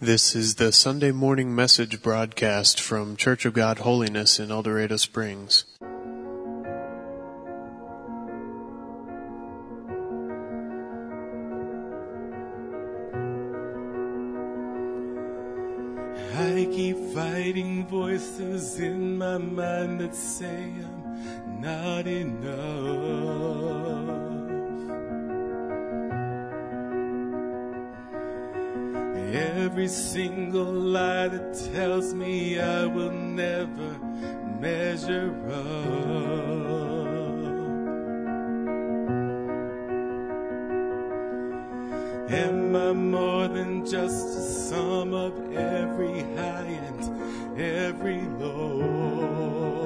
This is the Sunday morning message broadcast from Church of God Holiness in El Dorado Springs. I keep fighting voices in my mind that say I'm not enough. Every single lie that tells me I will never measure up. Am I more than just a sum of every high and every low?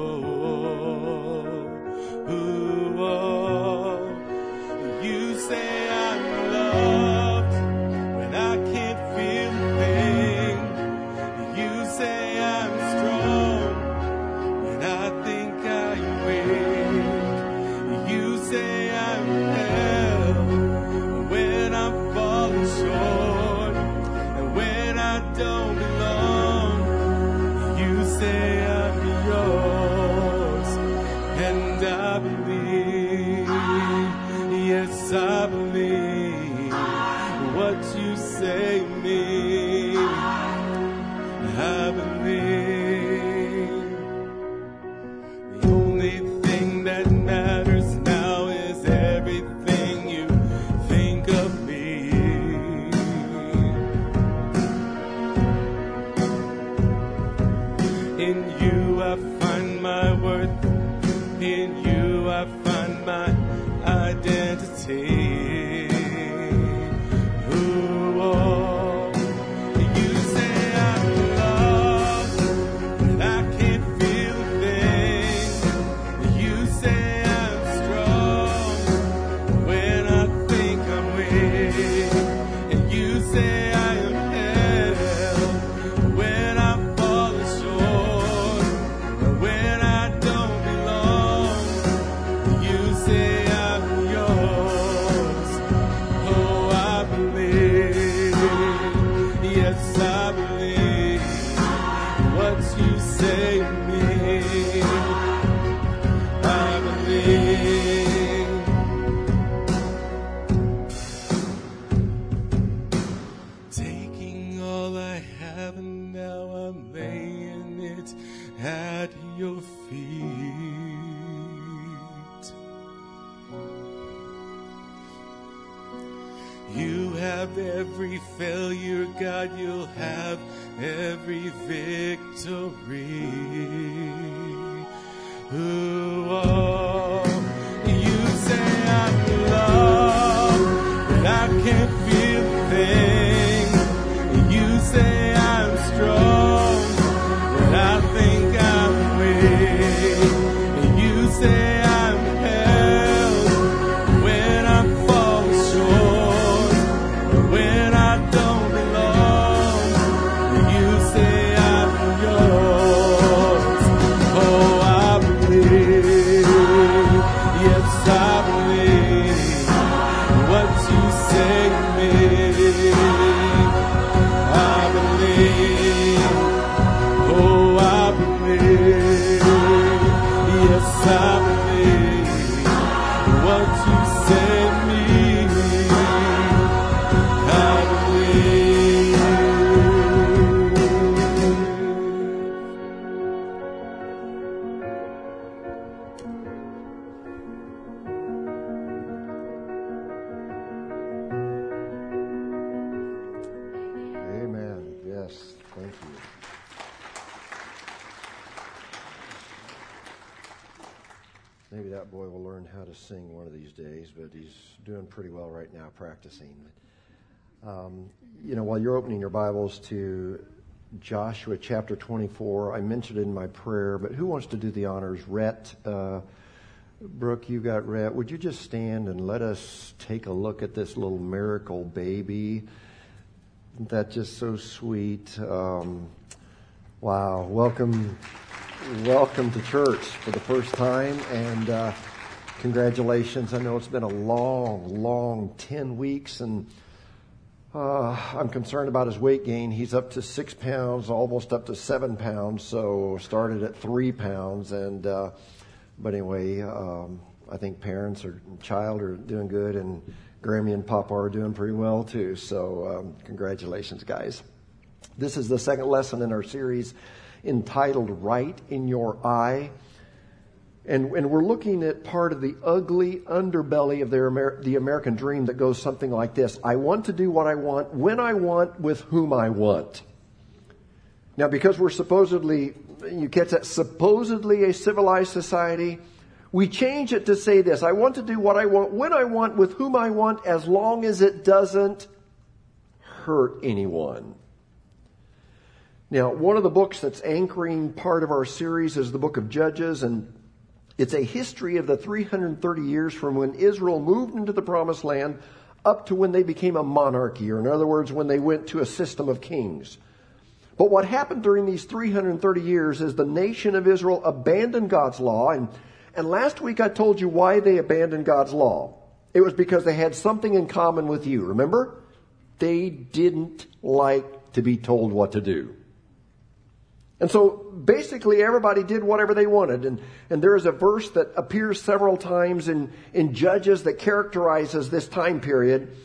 every failure, God, you'll have every victory. Who oh. are you say I'm loved, but I can't feel a thing. You say I'm strong, but I think I'm weak. You say sing one of these days, but he's doing pretty well right now practicing. Um, you know, while you're opening your Bibles to Joshua chapter 24, I mentioned in my prayer, but who wants to do the honors? Rhett, uh, Brooke, you got Rhett. Would you just stand and let us take a look at this little miracle baby? Isn't that just so sweet? Um, Wow, welcome, welcome to church for the first time, and uh, congratulations. I know it's been a long, long 10 weeks, and uh, I'm concerned about his weight gain. He's up to six pounds, almost up to seven pounds, so started at three pounds, and uh, but anyway, um, I think parents or child are doing good, and Grammy and Papa are doing pretty well too. So um, congratulations, guys. This is the second lesson in our series entitled Right in Your Eye. And, and we're looking at part of the ugly underbelly of the, Amer- the American dream that goes something like this I want to do what I want, when I want, with whom I want. Now, because we're supposedly, you catch that, supposedly a civilized society, we change it to say this I want to do what I want, when I want, with whom I want, as long as it doesn't hurt anyone. Now, one of the books that's anchoring part of our series is the book of Judges, and it's a history of the 330 years from when Israel moved into the promised land up to when they became a monarchy, or in other words, when they went to a system of kings. But what happened during these 330 years is the nation of Israel abandoned God's law, and, and last week I told you why they abandoned God's law. It was because they had something in common with you, remember? They didn't like to be told what to do. And so basically everybody did whatever they wanted. And, and there is a verse that appears several times in, in Judges that characterizes this time period.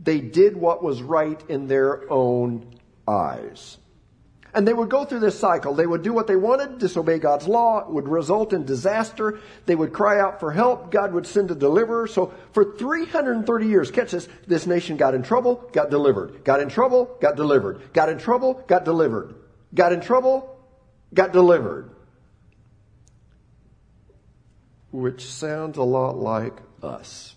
They did what was right in their own eyes. And they would go through this cycle. They would do what they wanted, disobey God's law. It would result in disaster. They would cry out for help. God would send a deliverer. So for 330 years, catch this, this nation got in trouble, got delivered. Got in trouble, got delivered. Got in trouble, got delivered. Got in trouble, got delivered. Which sounds a lot like us.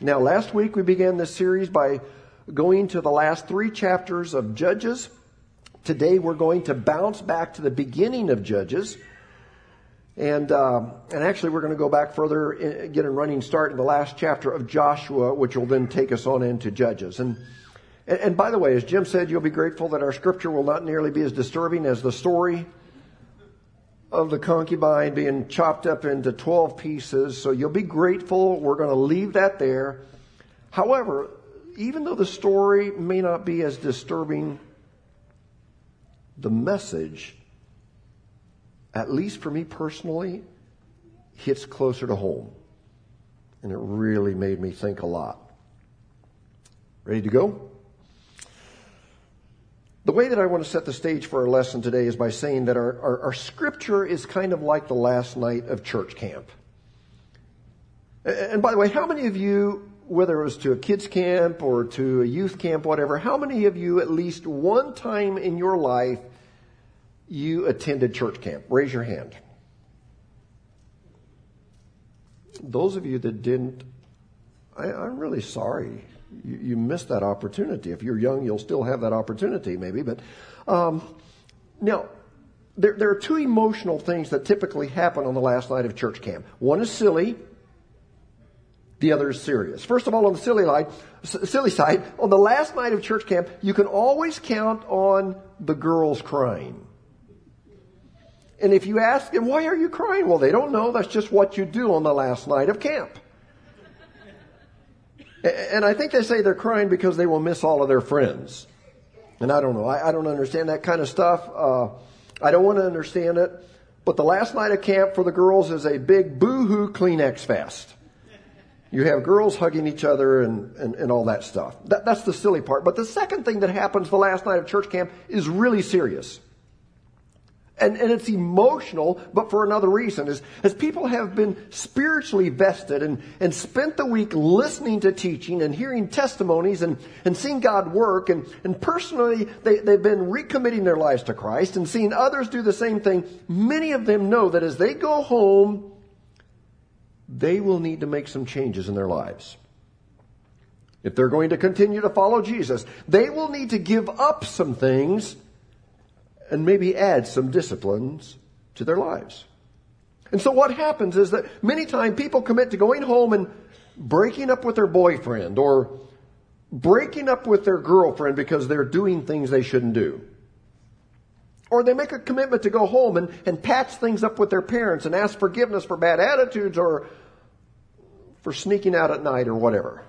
Now, last week we began this series by going to the last three chapters of Judges. Today we're going to bounce back to the beginning of Judges. And, uh, and actually we're going to go back further, uh, get a running start in the last chapter of Joshua, which will then take us on into Judges. And and, and by the way, as Jim said, you'll be grateful that our scripture will not nearly be as disturbing as the story of the concubine being chopped up into 12 pieces. So you'll be grateful. We're going to leave that there. However, even though the story may not be as disturbing, the message, at least for me personally, hits closer to home. And it really made me think a lot. Ready to go? The way that I want to set the stage for our lesson today is by saying that our, our, our, scripture is kind of like the last night of church camp. And by the way, how many of you, whether it was to a kids camp or to a youth camp, whatever, how many of you at least one time in your life you attended church camp? Raise your hand. Those of you that didn't, I, I'm really sorry you, you missed that opportunity. If you're young, you'll still have that opportunity, maybe. But um, now, there, there are two emotional things that typically happen on the last night of church camp. One is silly. The other is serious. First of all, on the silly side, silly side, on the last night of church camp, you can always count on the girls crying. And if you ask them, why are you crying? Well, they don't know. That's just what you do on the last night of camp. And I think they say they're crying because they will miss all of their friends. And I don't know. I, I don't understand that kind of stuff. Uh, I don't want to understand it. But the last night of camp for the girls is a big boo-hoo Kleenex fest. You have girls hugging each other and, and, and all that stuff. That, that's the silly part. But the second thing that happens the last night of church camp is really serious. And, and it's emotional, but for another reason. As, as people have been spiritually vested and, and spent the week listening to teaching and hearing testimonies and, and seeing God work, and, and personally they, they've been recommitting their lives to Christ and seeing others do the same thing, many of them know that as they go home, they will need to make some changes in their lives. If they're going to continue to follow Jesus, they will need to give up some things and maybe add some disciplines to their lives. And so what happens is that many times people commit to going home and breaking up with their boyfriend or breaking up with their girlfriend because they're doing things they shouldn't do. Or they make a commitment to go home and, and patch things up with their parents and ask forgiveness for bad attitudes or for sneaking out at night or whatever.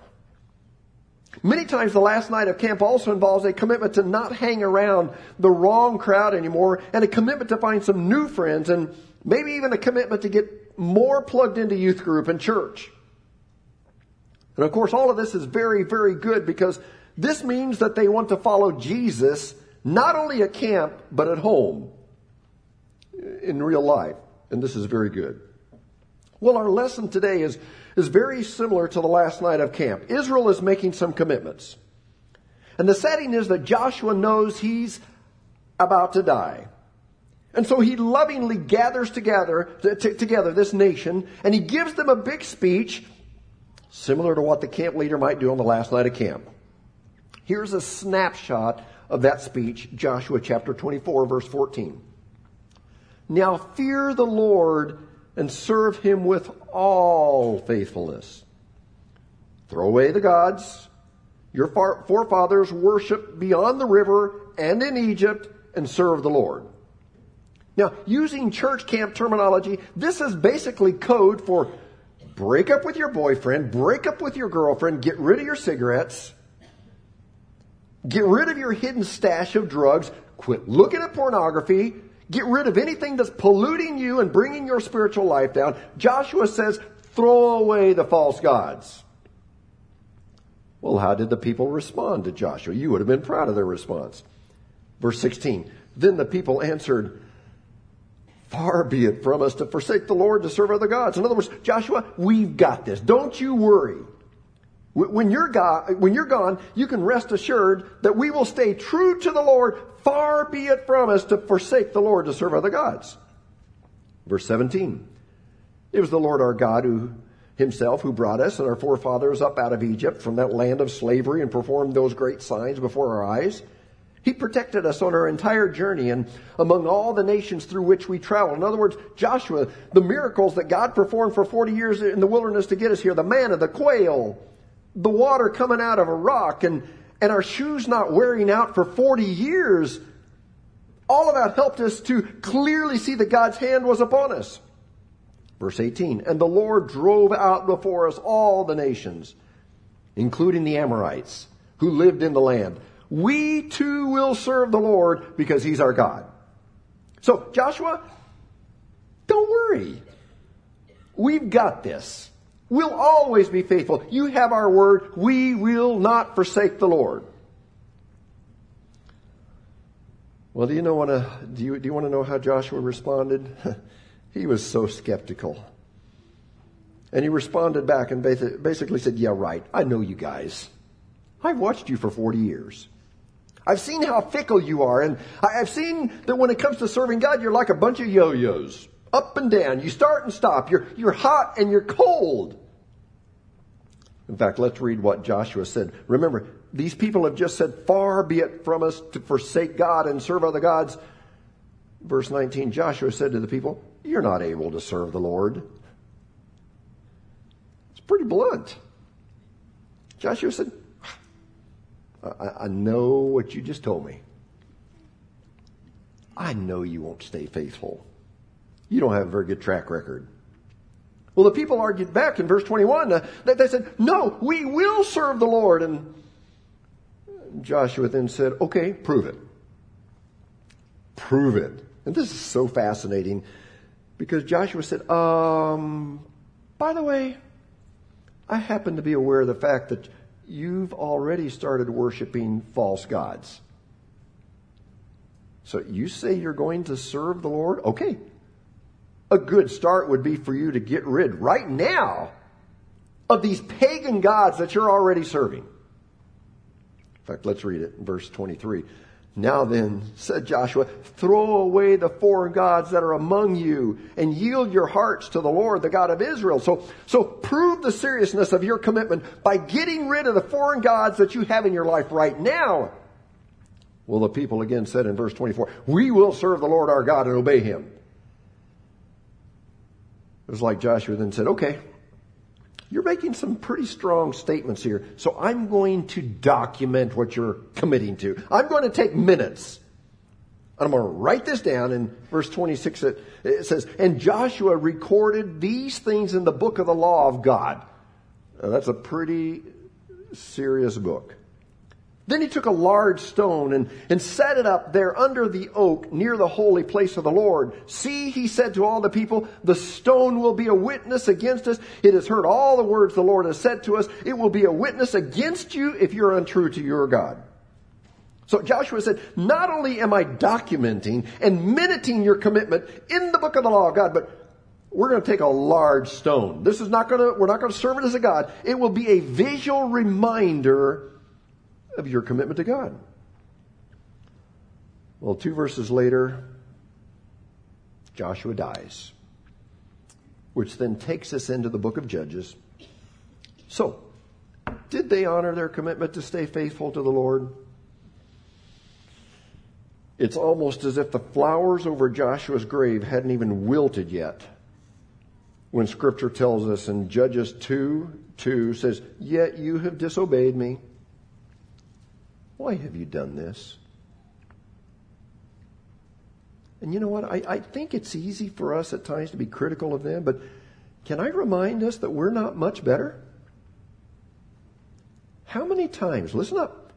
Many times the last night of camp also involves a commitment to not hang around the wrong crowd anymore and a commitment to find some new friends and maybe even a commitment to get more plugged into youth group and church. And of course all of this is very, very good because this means that they want to follow Jesus not only at camp, but at home in real life. And this is very good. Well, our lesson today is, is very similar to the last night of camp. Israel is making some commitments. And the setting is that Joshua knows he's about to die. And so he lovingly gathers together, t- together this nation and he gives them a big speech similar to what the camp leader might do on the last night of camp. Here's a snapshot of that speech, Joshua chapter 24 verse 14. Now fear the Lord and serve him with all faithfulness. Throw away the gods your forefathers worshiped beyond the river and in Egypt and serve the Lord. Now, using church camp terminology, this is basically code for break up with your boyfriend, break up with your girlfriend, get rid of your cigarettes, get rid of your hidden stash of drugs, quit looking at pornography, Get rid of anything that's polluting you and bringing your spiritual life down. Joshua says, throw away the false gods. Well, how did the people respond to Joshua? You would have been proud of their response. Verse 16. Then the people answered, Far be it from us to forsake the Lord to serve other gods. In other words, Joshua, we've got this. Don't you worry. When you're, gone, when you're gone, you can rest assured that we will stay true to the Lord. Far be it from us to forsake the Lord to serve other gods. Verse 17. It was the Lord our God who himself who brought us and our forefathers up out of Egypt from that land of slavery and performed those great signs before our eyes. He protected us on our entire journey and among all the nations through which we traveled. In other words, Joshua, the miracles that God performed for 40 years in the wilderness to get us here, the manna, the quail, the water coming out of a rock and, and our shoes not wearing out for 40 years, all of that helped us to clearly see that God's hand was upon us. Verse 18, and the Lord drove out before us all the nations, including the Amorites who lived in the land. We too will serve the Lord because he's our God. So Joshua, don't worry. We've got this. We'll always be faithful. You have our word. We will not forsake the Lord. Well, do you know want to uh, do you do you want to know how Joshua responded? he was so skeptical. And he responded back and basically said, "Yeah, right. I know you guys. I've watched you for 40 years. I've seen how fickle you are and I've seen that when it comes to serving God, you're like a bunch of yo-yos up and down. You start and stop. You're, you're hot and you're cold. In fact, let's read what Joshua said. Remember, these people have just said, far be it from us to forsake God and serve other gods. Verse 19, Joshua said to the people, you're not able to serve the Lord. It's pretty blunt. Joshua said, I, I know what you just told me. I know you won't stay faithful. You don't have a very good track record. Well, the people argued back in verse 21. Uh, they said, no, we will serve the Lord. And Joshua then said, okay, prove it. Prove it. And this is so fascinating because Joshua said, um, by the way, I happen to be aware of the fact that you've already started worshiping false gods. So you say you're going to serve the Lord? Okay, a good start would be for you to get rid right now of these pagan gods that you're already serving. In fact, let's read it in verse 23. Now then, said Joshua, throw away the foreign gods that are among you and yield your hearts to the Lord, the God of Israel. So, so prove the seriousness of your commitment by getting rid of the foreign gods that you have in your life right now. Well, the people again said in verse 24, we will serve the Lord our God and obey him. It was like Joshua then said, okay, you're making some pretty strong statements here, so I'm going to document what you're committing to. I'm going to take minutes. And I'm going to write this down in verse 26. It, it says, And Joshua recorded these things in the book of the law of God. Now, that's a pretty serious book. Then he took a large stone and, and set it up there under the oak near the holy place of the Lord. See, he said to all the people, the stone will be a witness against us. It has heard all the words the Lord has said to us. It will be a witness against you if you're untrue to your God. So Joshua said, not only am I documenting and minuting your commitment in the book of the law of God, but we're going to take a large stone. This is not going to, we're not going to serve it as a God. It will be a visual reminder of your commitment to God. Well, two verses later, Joshua dies, which then takes us into the book of Judges. So, did they honor their commitment to stay faithful to the Lord? It's almost as if the flowers over Joshua's grave hadn't even wilted yet. When scripture tells us in Judges 2 2 says, Yet you have disobeyed me. Why have you done this? And you know what? I, I think it's easy for us at times to be critical of them, but can I remind us that we're not much better? How many times, listen up,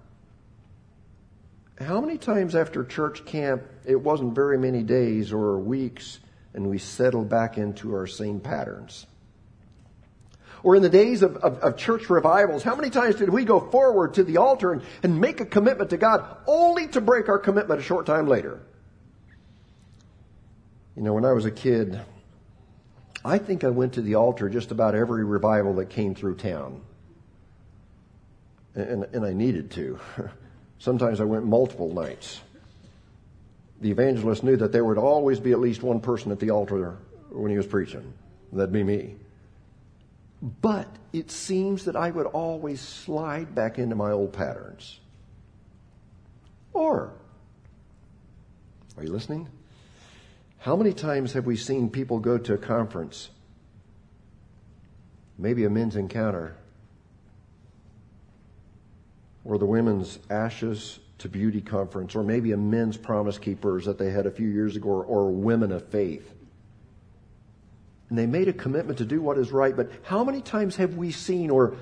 how many times after church camp, it wasn't very many days or weeks, and we settled back into our same patterns? Or in the days of, of, of, church revivals, how many times did we go forward to the altar and, and make a commitment to God only to break our commitment a short time later? You know, when I was a kid, I think I went to the altar just about every revival that came through town. And, and I needed to. Sometimes I went multiple nights. The evangelist knew that there would always be at least one person at the altar when he was preaching. That'd be me. But it seems that I would always slide back into my old patterns. Or, are you listening? How many times have we seen people go to a conference, maybe a men's encounter, or the women's ashes to beauty conference, or maybe a men's promise keepers that they had a few years ago, or, or women of faith? And they made a commitment to do what is right. But how many times have we seen, or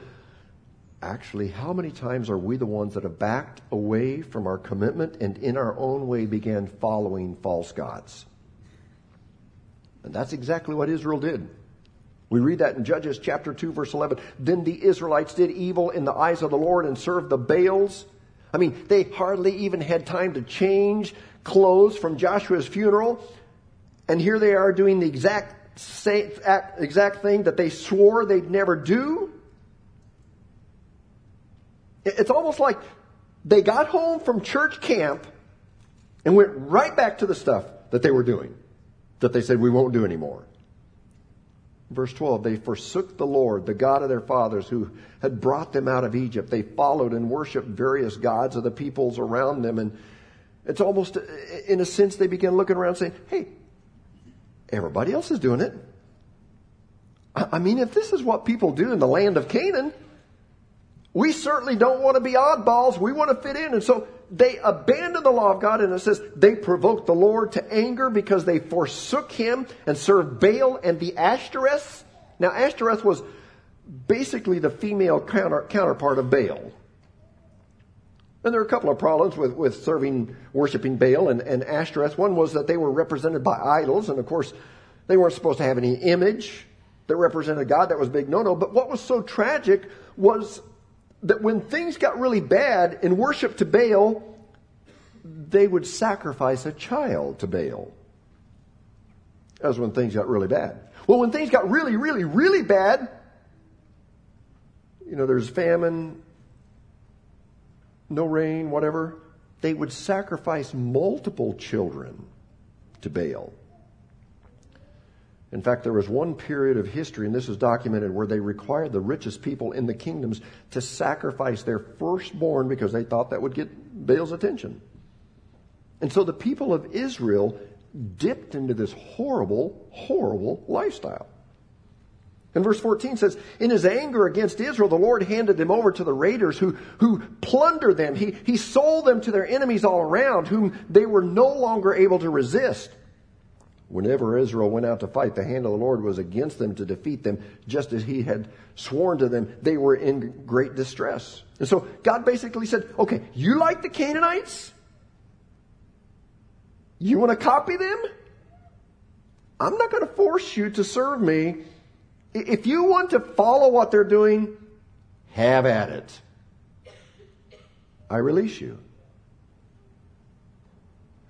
actually, how many times are we the ones that have backed away from our commitment and in our own way began following false gods? And that's exactly what Israel did. We read that in Judges chapter 2 verse 11. Then the Israelites did evil in the eyes of the Lord and served the Baals. I mean, they hardly even had time to change clothes from Joshua's funeral. And here they are doing the exact same exact thing that they swore they'd never do. It's almost like they got home from church camp and went right back to the stuff that they were doing, that they said we won't do anymore. Verse 12, they forsook the Lord, the God of their fathers, who had brought them out of Egypt. They followed and worshiped various gods of the peoples around them. And it's almost, in a sense, they began looking around saying, hey, Everybody else is doing it. I mean, if this is what people do in the land of Canaan, we certainly don't want to be oddballs. We want to fit in. And so they abandoned the law of God, and it says they provoked the Lord to anger because they forsook him and served Baal and the Ashtoreth. Now, Ashtoreth was basically the female counter, counterpart of Baal. And there are a couple of problems with, with serving, worshiping Baal and, and Ashtoreth. One was that they were represented by idols, and of course, they weren't supposed to have any image that represented God. That was big no no. But what was so tragic was that when things got really bad in worship to Baal, they would sacrifice a child to Baal. That was when things got really bad. Well, when things got really, really, really bad, you know, there's famine, no rain, whatever, they would sacrifice multiple children to Baal. In fact, there was one period of history, and this is documented, where they required the richest people in the kingdoms to sacrifice their firstborn because they thought that would get Baal's attention. And so the people of Israel dipped into this horrible, horrible lifestyle. And verse 14 says, In his anger against Israel, the Lord handed them over to the raiders who, who plundered them. He, he sold them to their enemies all around, whom they were no longer able to resist. Whenever Israel went out to fight, the hand of the Lord was against them to defeat them, just as he had sworn to them. They were in great distress. And so God basically said, okay, you like the Canaanites? You want to copy them? I'm not going to force you to serve me if you want to follow what they're doing, have at it. I release you.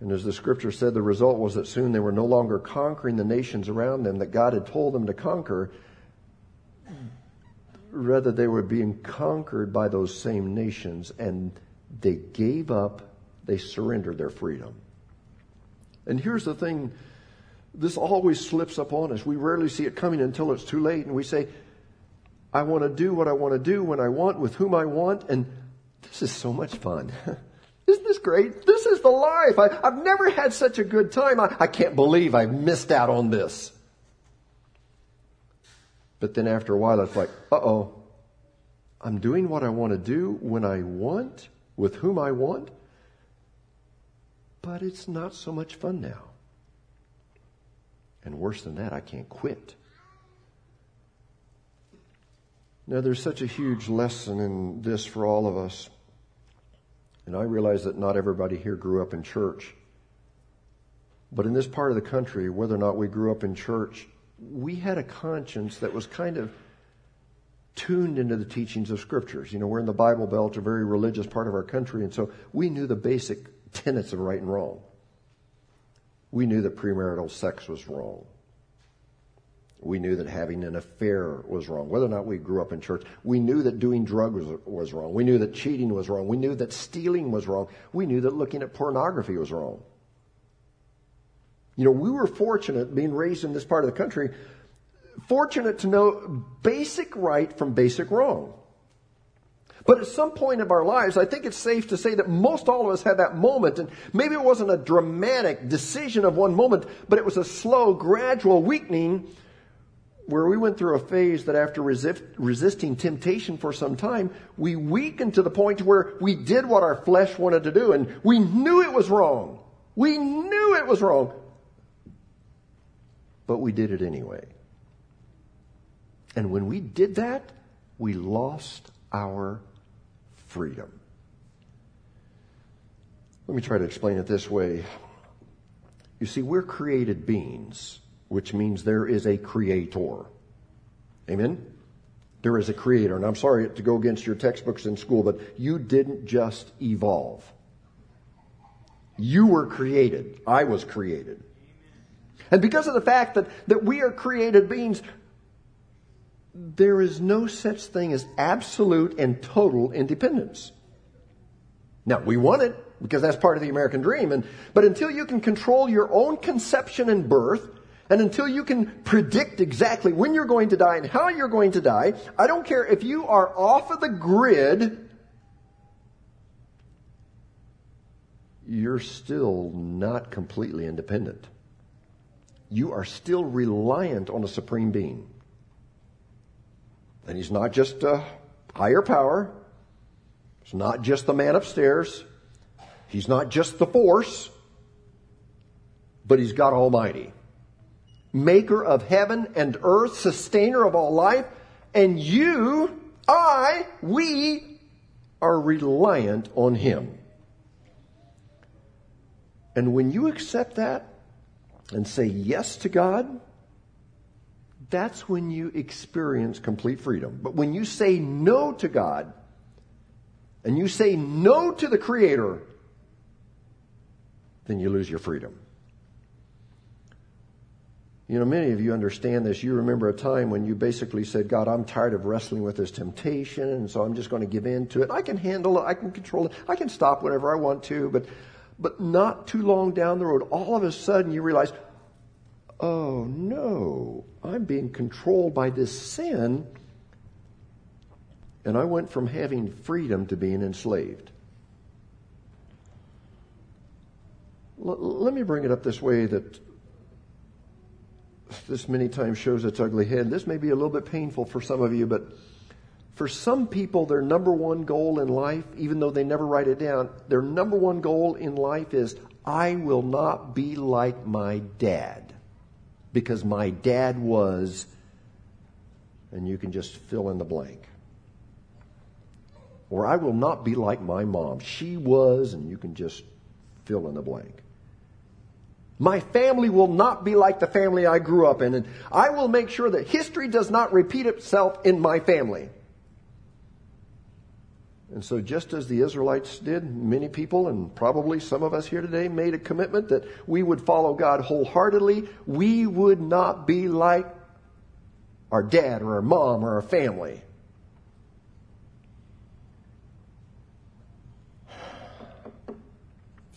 And as the scripture said, the result was that soon they were no longer conquering the nations around them that God had told them to conquer. Rather, they were being conquered by those same nations, and they gave up, they surrendered their freedom. And here's the thing this always slips up on us. We rarely see it coming until it's too late, and we say, I want to do what I want to do when I want, with whom I want, and this is so much fun. Isn't this great? This is the life. I, have never had such a good time. I, I can't believe I missed out on this. But then after a while, it's like, uh oh, I'm doing what I want to do when I want, with whom I want, but it's not so much fun now. And worse than that, I can't quit. Now, there's such a huge lesson in this for all of us. And I realize that not everybody here grew up in church. But in this part of the country, whether or not we grew up in church, we had a conscience that was kind of tuned into the teachings of scriptures. You know, we're in the Bible Belt, a very religious part of our country, and so we knew the basic tenets of right and wrong we knew that premarital sex was wrong. We knew that having an affair was wrong. Whether or not we grew up in church, we knew that doing drugs was, was wrong. We knew that cheating was wrong. We knew that stealing was wrong. We knew that looking at pornography was wrong. You know, we were fortunate being raised in this part of the country, fortunate to know basic right from basic wrong. But at some point of our lives, I think it's safe to say that most all of us had that moment, and maybe it wasn't a dramatic decision of one moment, but it was a slow, gradual weakening where we went through a phase that after resist, resisting temptation for some time, we weakened to the point where we did what our flesh wanted to do, and we knew it was wrong. We knew it was wrong. But we did it anyway. And when we did that, we lost our freedom. Let me try to explain it this way. You see, we're created beings, which means there is a creator. Amen? There is a creator. And I'm sorry to go against your textbooks in school, but you didn't just evolve. You were created. I was created. And because of the fact that, that we are created beings, there is no such thing as absolute and total independence. Now, we want it because that's part of the American dream. And, but until you can control your own conception and birth, and until you can predict exactly when you're going to die and how you're going to die, I don't care if you are off of the grid, you're still not completely independent. You are still reliant on a supreme being. And he's not just a higher power. He's not just the man upstairs. He's not just the force. But he's God Almighty. Maker of heaven and earth, sustainer of all life. And you, I, we are reliant on him. And when you accept that and say yes to God, that's when you experience complete freedom. But when you say no to God and you say no to the Creator, then you lose your freedom. You know, many of you understand this. You remember a time when you basically said, God, I'm tired of wrestling with this temptation, and so I'm just going to give in to it. I can handle it. I can control it. I can stop whenever I want to. But, but not too long down the road, all of a sudden you realize, oh no, I'm being controlled by this sin. And I went from having freedom to being enslaved. L- let me bring it up this way that this many times shows its ugly head. This may be a little bit painful for some of you, but for some people, their number one goal in life, even though they never write it down, their number one goal in life is, I will not be like my dad. Because my dad was, and you can just fill in the blank. Or I will not be like my mom. She was, and you can just fill in the blank. My family will not be like the family I grew up in, and I will make sure that history does not repeat itself in my family. And so, just as the Israelites did, many people, and probably some of us here today, made a commitment that we would follow God wholeheartedly. We would not be like our dad or our mom or our family.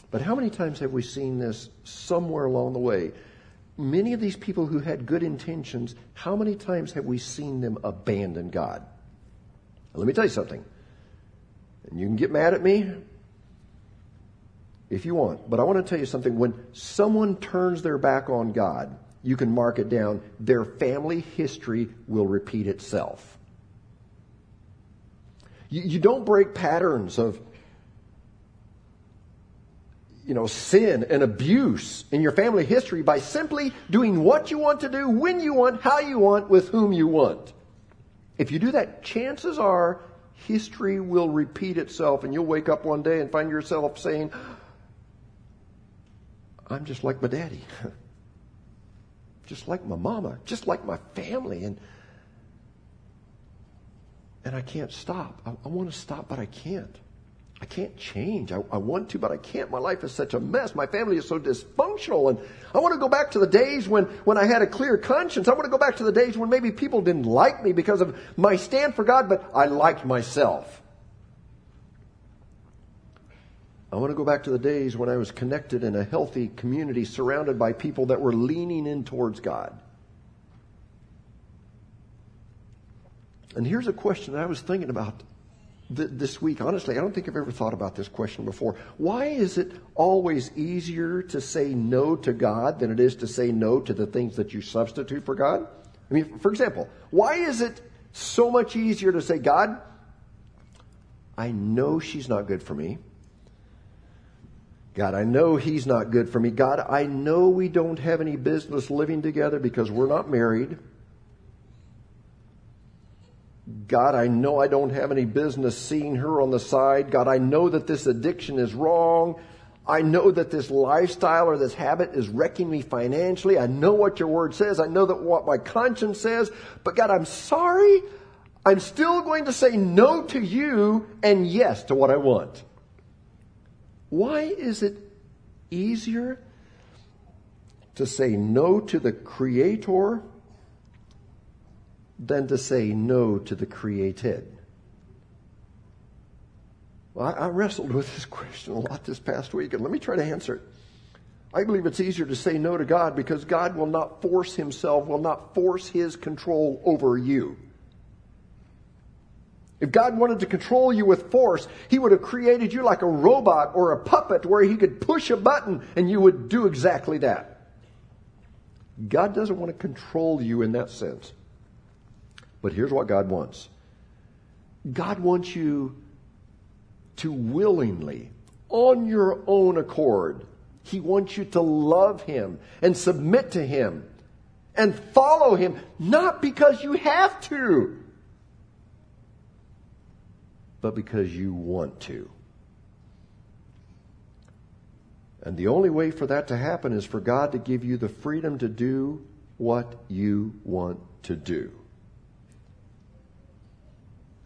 But how many times have we seen this somewhere along the way? Many of these people who had good intentions, how many times have we seen them abandon God? Let me tell you something. And you can get mad at me if you want, but I want to tell you something. When someone turns their back on God, you can mark it down. Their family history will repeat itself. You, you don't break patterns of you know, sin and abuse in your family history by simply doing what you want to do, when you want, how you want, with whom you want. If you do that, chances are history will repeat itself and you'll wake up one day and find yourself saying, I'm just like my daddy. just like my mama, just like my family. And, and I can't stop. I, I want to stop, but I can't. I can't change. I, I, want to, but I can't. My life is such a mess. My family is so dysfunctional. And I want to go back to the days when, when I had a clear conscience. I want to go back to the days when maybe people didn't like me because of my stand for God, but I liked myself. I want to go back to the days when I was connected in a healthy community surrounded by people that were leaning in towards God. And here's a question that I was thinking about th- this week, honestly, I don't think I've ever thought about this question before. Why is it always easier to say no to God than it is to say no to the things that you substitute for God? I mean, for example, why is it so much easier to say, God, I know she's not good for me. God, I know he's not good for me. God, I know we don't have any business living together because we're not married. God, I know I don't have any business seeing her on the side. God, I know that this addiction is wrong. I know that this lifestyle or this habit is wrecking me financially. I know what your word says. I know that what my conscience says. But God, I'm sorry. I'm still going to say no to you and yes to what I want. Why is it easier to say no to the Creator than to say no to the created? Well, I, I wrestled with this question a lot this past week, and let me try to answer it. I believe it's easier to say no to God because God will not force himself, will not force his control over you. If God wanted to control you with force, He would have created you like a robot or a puppet where He could push a button and you would do exactly that. God doesn't want to control you in that sense. But here's what God wants God wants you to willingly, on your own accord, He wants you to love Him and submit to Him and follow Him, not because you have to, but because you want to. And the only way for that to happen is for God to give you the freedom to do what you want to do.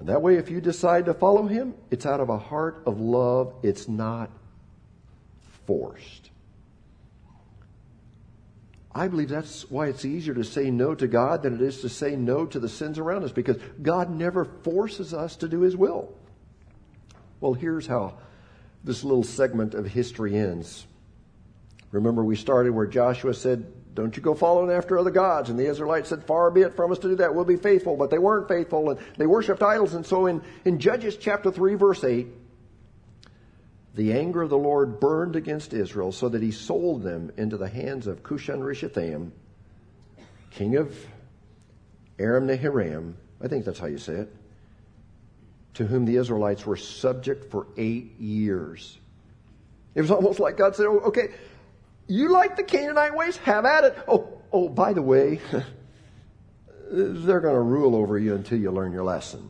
And that way, if you decide to follow him, it's out of a heart of love. It's not forced. I believe that's why it's easier to say no to God than it is to say no to the sins around us because God never forces us to do his will. Well, here's how this little segment of history ends. Remember, we started where Joshua said, don't you go following after other gods. And the Israelites said, Far be it from us to do that. We'll be faithful. But they weren't faithful and they worshiped idols. And so in, in Judges chapter 3, verse 8, the anger of the Lord burned against Israel so that he sold them into the hands of Cushan Rishathaim. king of Aram Naharaim, I think that's how you say it, to whom the Israelites were subject for eight years. It was almost like God said, oh, okay, you like the Canaanite ways? Have at it. Oh, oh, by the way, they're going to rule over you until you learn your lesson.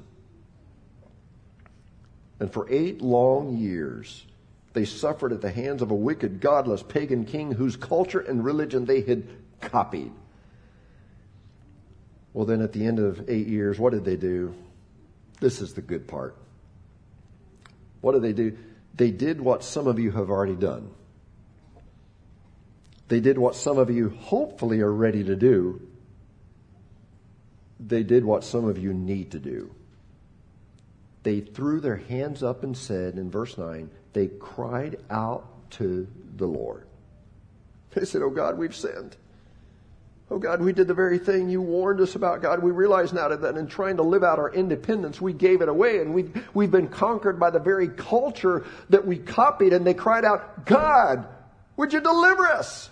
And for eight long years, they suffered at the hands of a wicked, godless, pagan king whose culture and religion they had copied. Well, then at the end of eight years, what did they do? This is the good part. What did they do? They did what some of you have already done. They did what some of you hopefully are ready to do. They did what some of you need to do. They threw their hands up and said in verse 9, they cried out to the Lord. They said, Oh God, we've sinned. Oh God, we did the very thing you warned us about. God, we realize now that in trying to live out our independence, we gave it away and we've, we've been conquered by the very culture that we copied and they cried out, God, would you deliver us?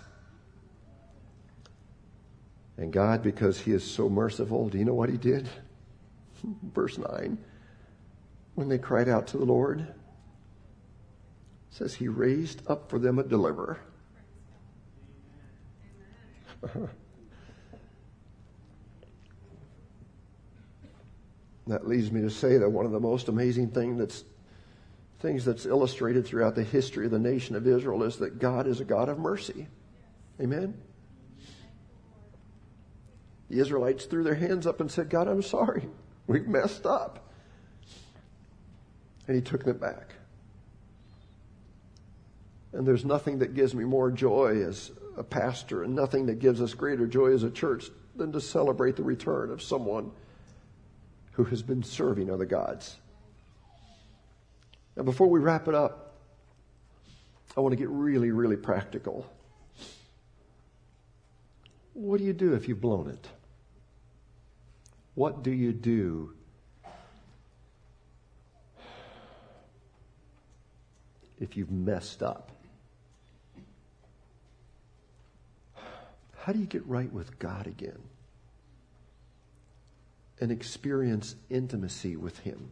And God, because He is so merciful, do you know what He did? Verse 9. When they cried out to the Lord, says He raised up for them a deliverer. that leads me to say that one of the most amazing thing that's things that's illustrated throughout the history of the nation of Israel is that God is a God of mercy. Amen. The Israelites threw their hands up and said, God, I'm sorry. We've messed up. And he took them back. And there's nothing that gives me more joy as a pastor and nothing that gives us greater joy as a church than to celebrate the return of someone who has been serving other gods. Now, before we wrap it up, I want to get really, really practical. What do you do if you've blown it? What do you do if you've messed up? How do you get right with God again? and experience intimacy with Him.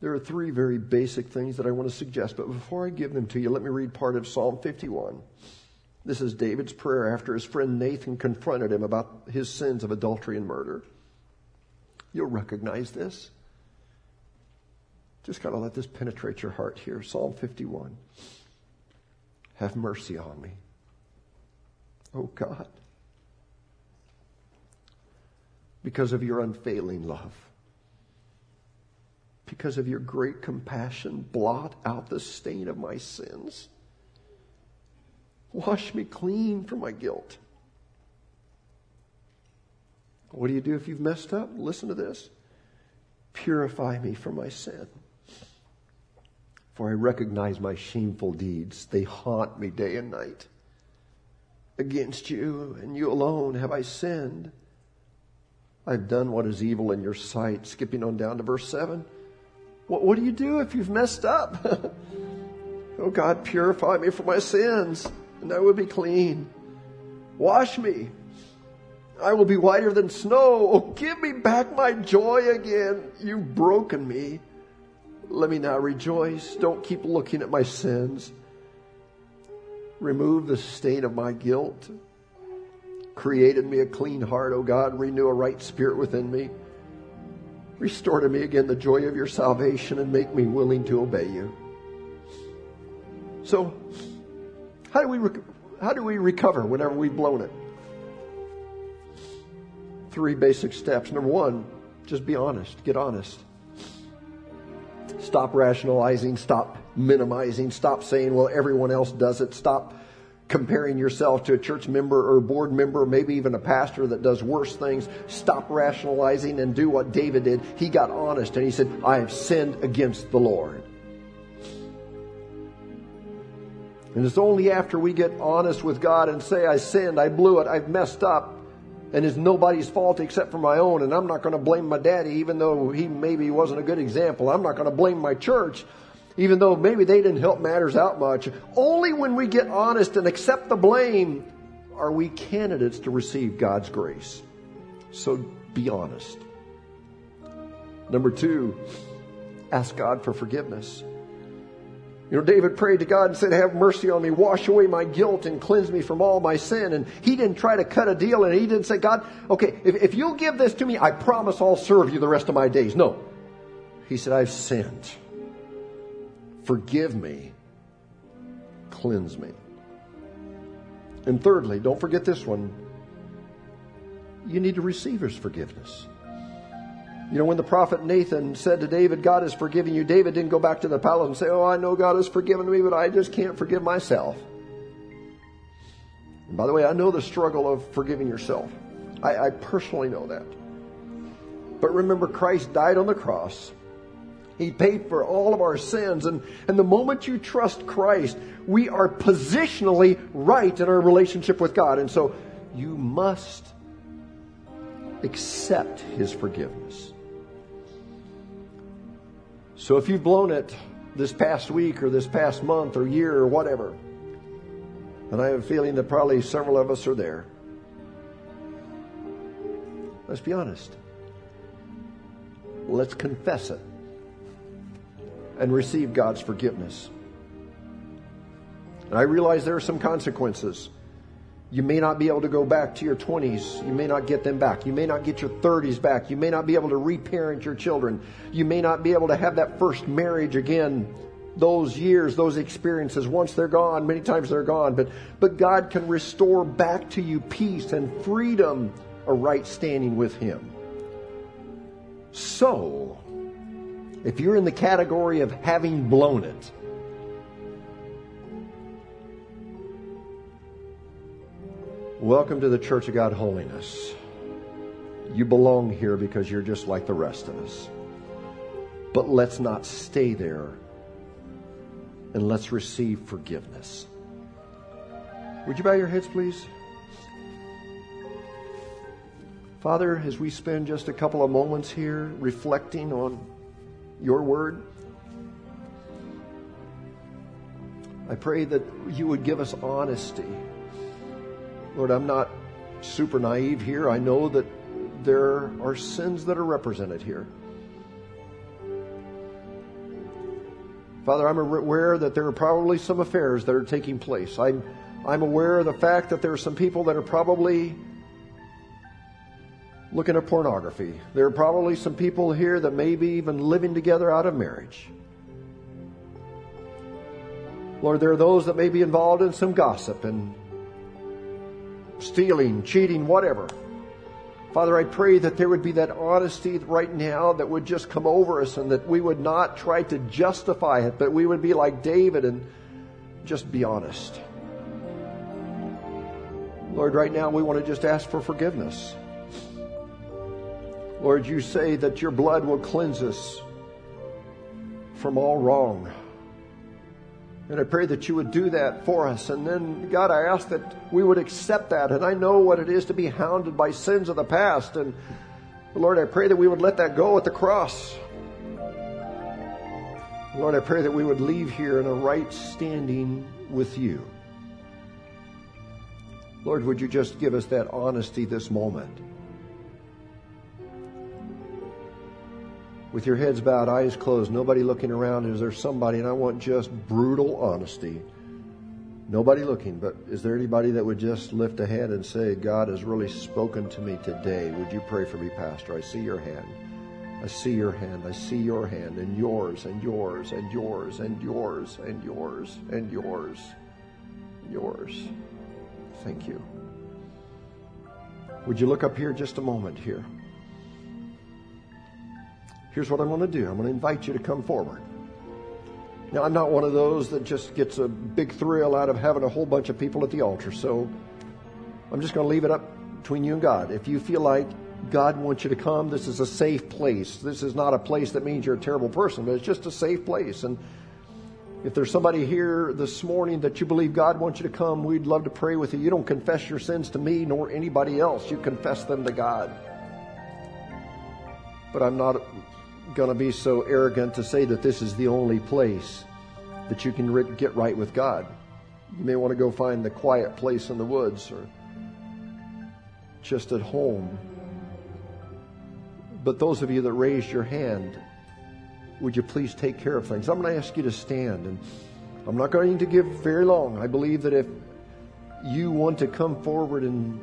There are three very basic things that I want to suggest, but before I give them to you, let me read part of Psalm 51. This is David's prayer after his friend Nathan confronted him about his sins of adultery and murder. You'll recognize this. Just gotta let this penetrate your heart here. Psalm 51. Have mercy on me. Oh God because of your unfailing love. Because of your great compassion, blot out the stain of my sins. Wash me clean from my guilt. What do you do if you've messed up? Listen to this. Purify me from my sin. For I recognize my shameful deeds. They haunt me day and night. Against you and you alone have I sinned I've done what is evil in your sight. Skipping on down to verse 7. What, what do you do if you've messed up? oh God, purify me from my sins, and I will be clean. Wash me. I will be whiter than snow. Oh, give me back my joy again. You've broken me. Let me now rejoice. Don't keep looking at my sins. Remove the stain of my guilt created me a clean heart, O God, renew a right spirit within me. Restore to me again the joy of your salvation and make me willing to obey you. So, how do we, rec- how do we recover whenever we've blown it? Three basic steps. Number one, just be honest. Get honest. Stop rationalizing. Stop minimizing. Stop saying, well, everyone else does it. Stop comparing yourself to a church member or board member, maybe even a pastor that does worse things. Stop rationalizing and do what David did. He got honest and he said, I have sinned against the Lord. And it's only after we get honest with God and say, I sinned, I blew it, I've messed up, and it's nobody's fault except for my own, and I'm not going to blame my daddy, even though he maybe wasn't a good example. I'm not going to blame my church even though maybe they didn't help matters out much. Only when we get honest and accept the blame are we candidates to receive God's grace? So be honest. Number two, ask God for forgiveness. You know, David prayed to God and said, Have mercy on me, wash away my guilt, and cleanse me from all my sin. And he didn't try to cut a deal, and he didn't say, God, okay, if, if you'll give this to me, I promise I'll serve you the rest of my days. No. He said, I've sinned. Forgive me. Cleanse me. And thirdly, don't forget this one. You need to receive his forgiveness. You know, when the prophet Nathan said to David, God has forgiven you, David didn't go back to the palace and say, Oh, I know God has forgiven me, but I just can't forgive myself. And by the way, I know the struggle of forgiving yourself. I, I personally know that. But remember, Christ died on the cross. He paid for all of our sins. And, and the moment you trust Christ, we are positionally right in our relationship with God. And so you must accept His forgiveness. So if you've blown it this past week or this past month or year or whatever, and I have a feeling that probably several of us are there, let's be honest. Let's confess it and receive God's forgiveness. And I realize there are some consequences. You may not be able to go back to your 20s. You may not get them back. You may not get your 30s back. You may not be able to reparent your children. You may not be able to have that first marriage again. Those years, those experiences, once they're gone, many times they're gone. But, but God can restore back to you peace and freedom, a right standing with Him. So, if you're in the category of having blown it, Welcome to the Church of God Holiness. You belong here because you're just like the rest of us. But let's not stay there and let's receive forgiveness. Would you bow your heads, please? Father, as we spend just a couple of moments here reflecting on your word, I pray that you would give us honesty Lord, I'm not super naive here. I know that there are sins that are represented here. Father, I'm aware that there are probably some affairs that are taking place. I'm, I'm aware of the fact that there are some people that are probably looking at pornography. There are probably some people here that may be even living together out of marriage. Lord, there are those that may be involved in some gossip and stealing, cheating, whatever. Father, I pray that there would be that honesty right now that would just come over us and that we would not try to justify it, but we would be like David and just be honest. Lord, right now we want to just ask for forgiveness. Lord, you say that your blood will cleanse us from all wrong. And I pray that you would do that for us. And then, God, I ask that we would accept that. And I know what it is to be hounded by sins of the past. And Lord, I pray that we would let that go at the cross. Lord, I pray that we would leave here in a right standing with you. Lord, would you just give us that honesty this moment? With your heads bowed, eyes closed, nobody looking around. Is there somebody, and I want just brutal honesty. Nobody looking, but is there anybody that would just lift a hand and say, God has really spoken to me today? Would you pray for me, Pastor? I see your hand. I see your hand. I see your hand, and yours, and yours, and yours, and yours, and yours, and yours, and yours. Thank you. Would you look up here just a moment here? Here's what I'm going to do. I'm going to invite you to come forward. Now, I'm not one of those that just gets a big thrill out of having a whole bunch of people at the altar, so I'm just going to leave it up between you and God. If you feel like God wants you to come, this is a safe place. This is not a place that means you're a terrible person, but it's just a safe place. And if there's somebody here this morning that you believe God wants you to come, we'd love to pray with you. You don't confess your sins to me nor anybody else. You confess them to God. But I'm not going to be so arrogant to say that this is the only place that you can get right with God. You may want to go find the quiet place in the woods or just at home. But those of you that raised your hand, would you please take care of things? I'm going to ask you to stand, and I'm not going to give very long. I believe that if you want to come forward and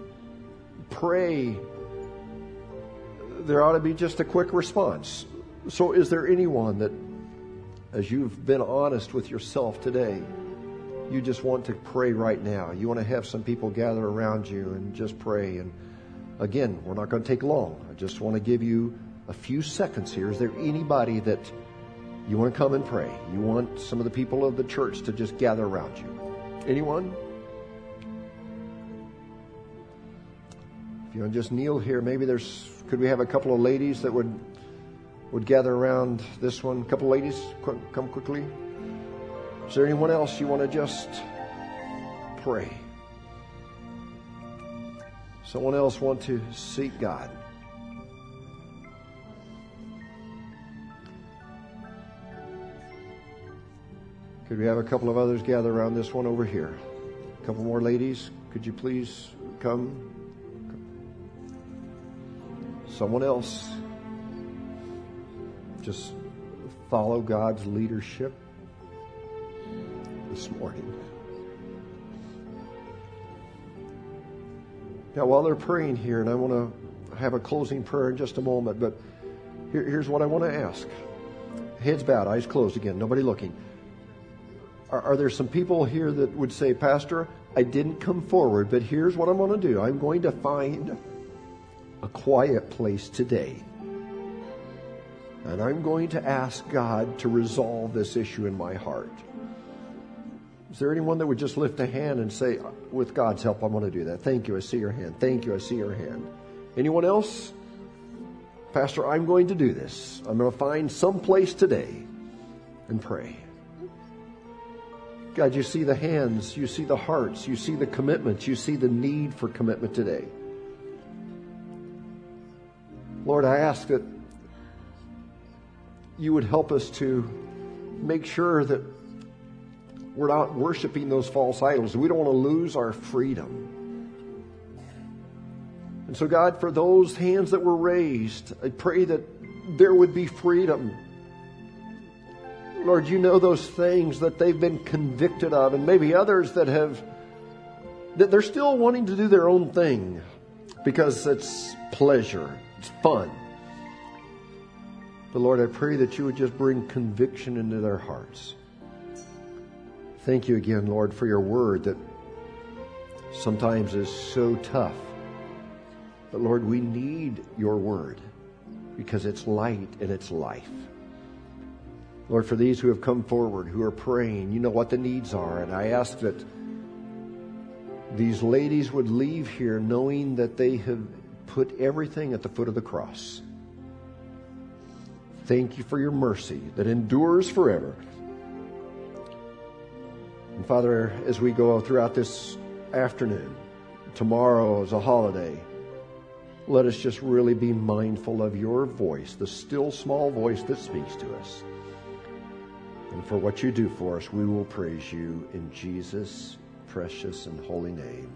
pray, there ought to be just a quick response. So, is there anyone that, as you've been honest with yourself today, you just want to pray right now? You want to have some people gather around you and just pray. And again, we're not going to take long. I just want to give you a few seconds here. Is there anybody that you want to come and pray? You want some of the people of the church to just gather around you? Anyone? If you want to just kneel here, maybe there's, could we have a couple of ladies that would, would gather around this one? A couple ladies, come quickly. Is there anyone else you want to just pray? Someone else want to seek God? Could we have a couple of others gather around this one over here? A couple more ladies, could you please come? Someone else. Just follow God's leadership this morning. Now, while they're praying here, and I want to have a closing prayer in just a moment, but here, here's what I want to ask. Heads bowed, eyes closed again, nobody looking. Are, are there some people here that would say, Pastor, I didn't come forward, but here's what I'm going to do. I'm going to find a quiet place today. And I'm going to ask God to resolve this issue in my heart. Is there anyone that would just lift a hand and say, with God's help, I want to do that? Thank you. I see your hand. Thank you. I see your hand. Anyone else? Pastor, I'm going to do this. I'm going to find some place today and pray. God, you see the hands, you see the hearts, you see the commitments, you see the need for commitment today. Lord, I ask that you would help us to make sure that we're not worshiping those false idols. We don't want to lose our freedom. And so, God, for those hands that were raised, I pray that there would be freedom. Lord, you know those things that they've been convicted of, and maybe others that have, that they're still wanting to do their own thing because it's pleasure, it's fun. But Lord, I pray that you would just bring conviction into their hearts. Thank you again, Lord, for your word that sometimes is so tough. But Lord, we need your word because it's light and it's life. Lord, for these who have come forward, who are praying, you know what the needs are. And I ask that these ladies would leave here knowing that they have put everything at the foot of the cross. Thank you for your mercy that endures forever. And Father, as we go throughout this afternoon, tomorrow is a holiday, let us just really be mindful of your voice, the still small voice that speaks to us. And for what you do for us, we will praise you in Jesus' precious and holy name.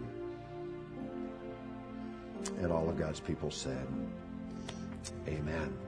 And all of God's people said, Amen.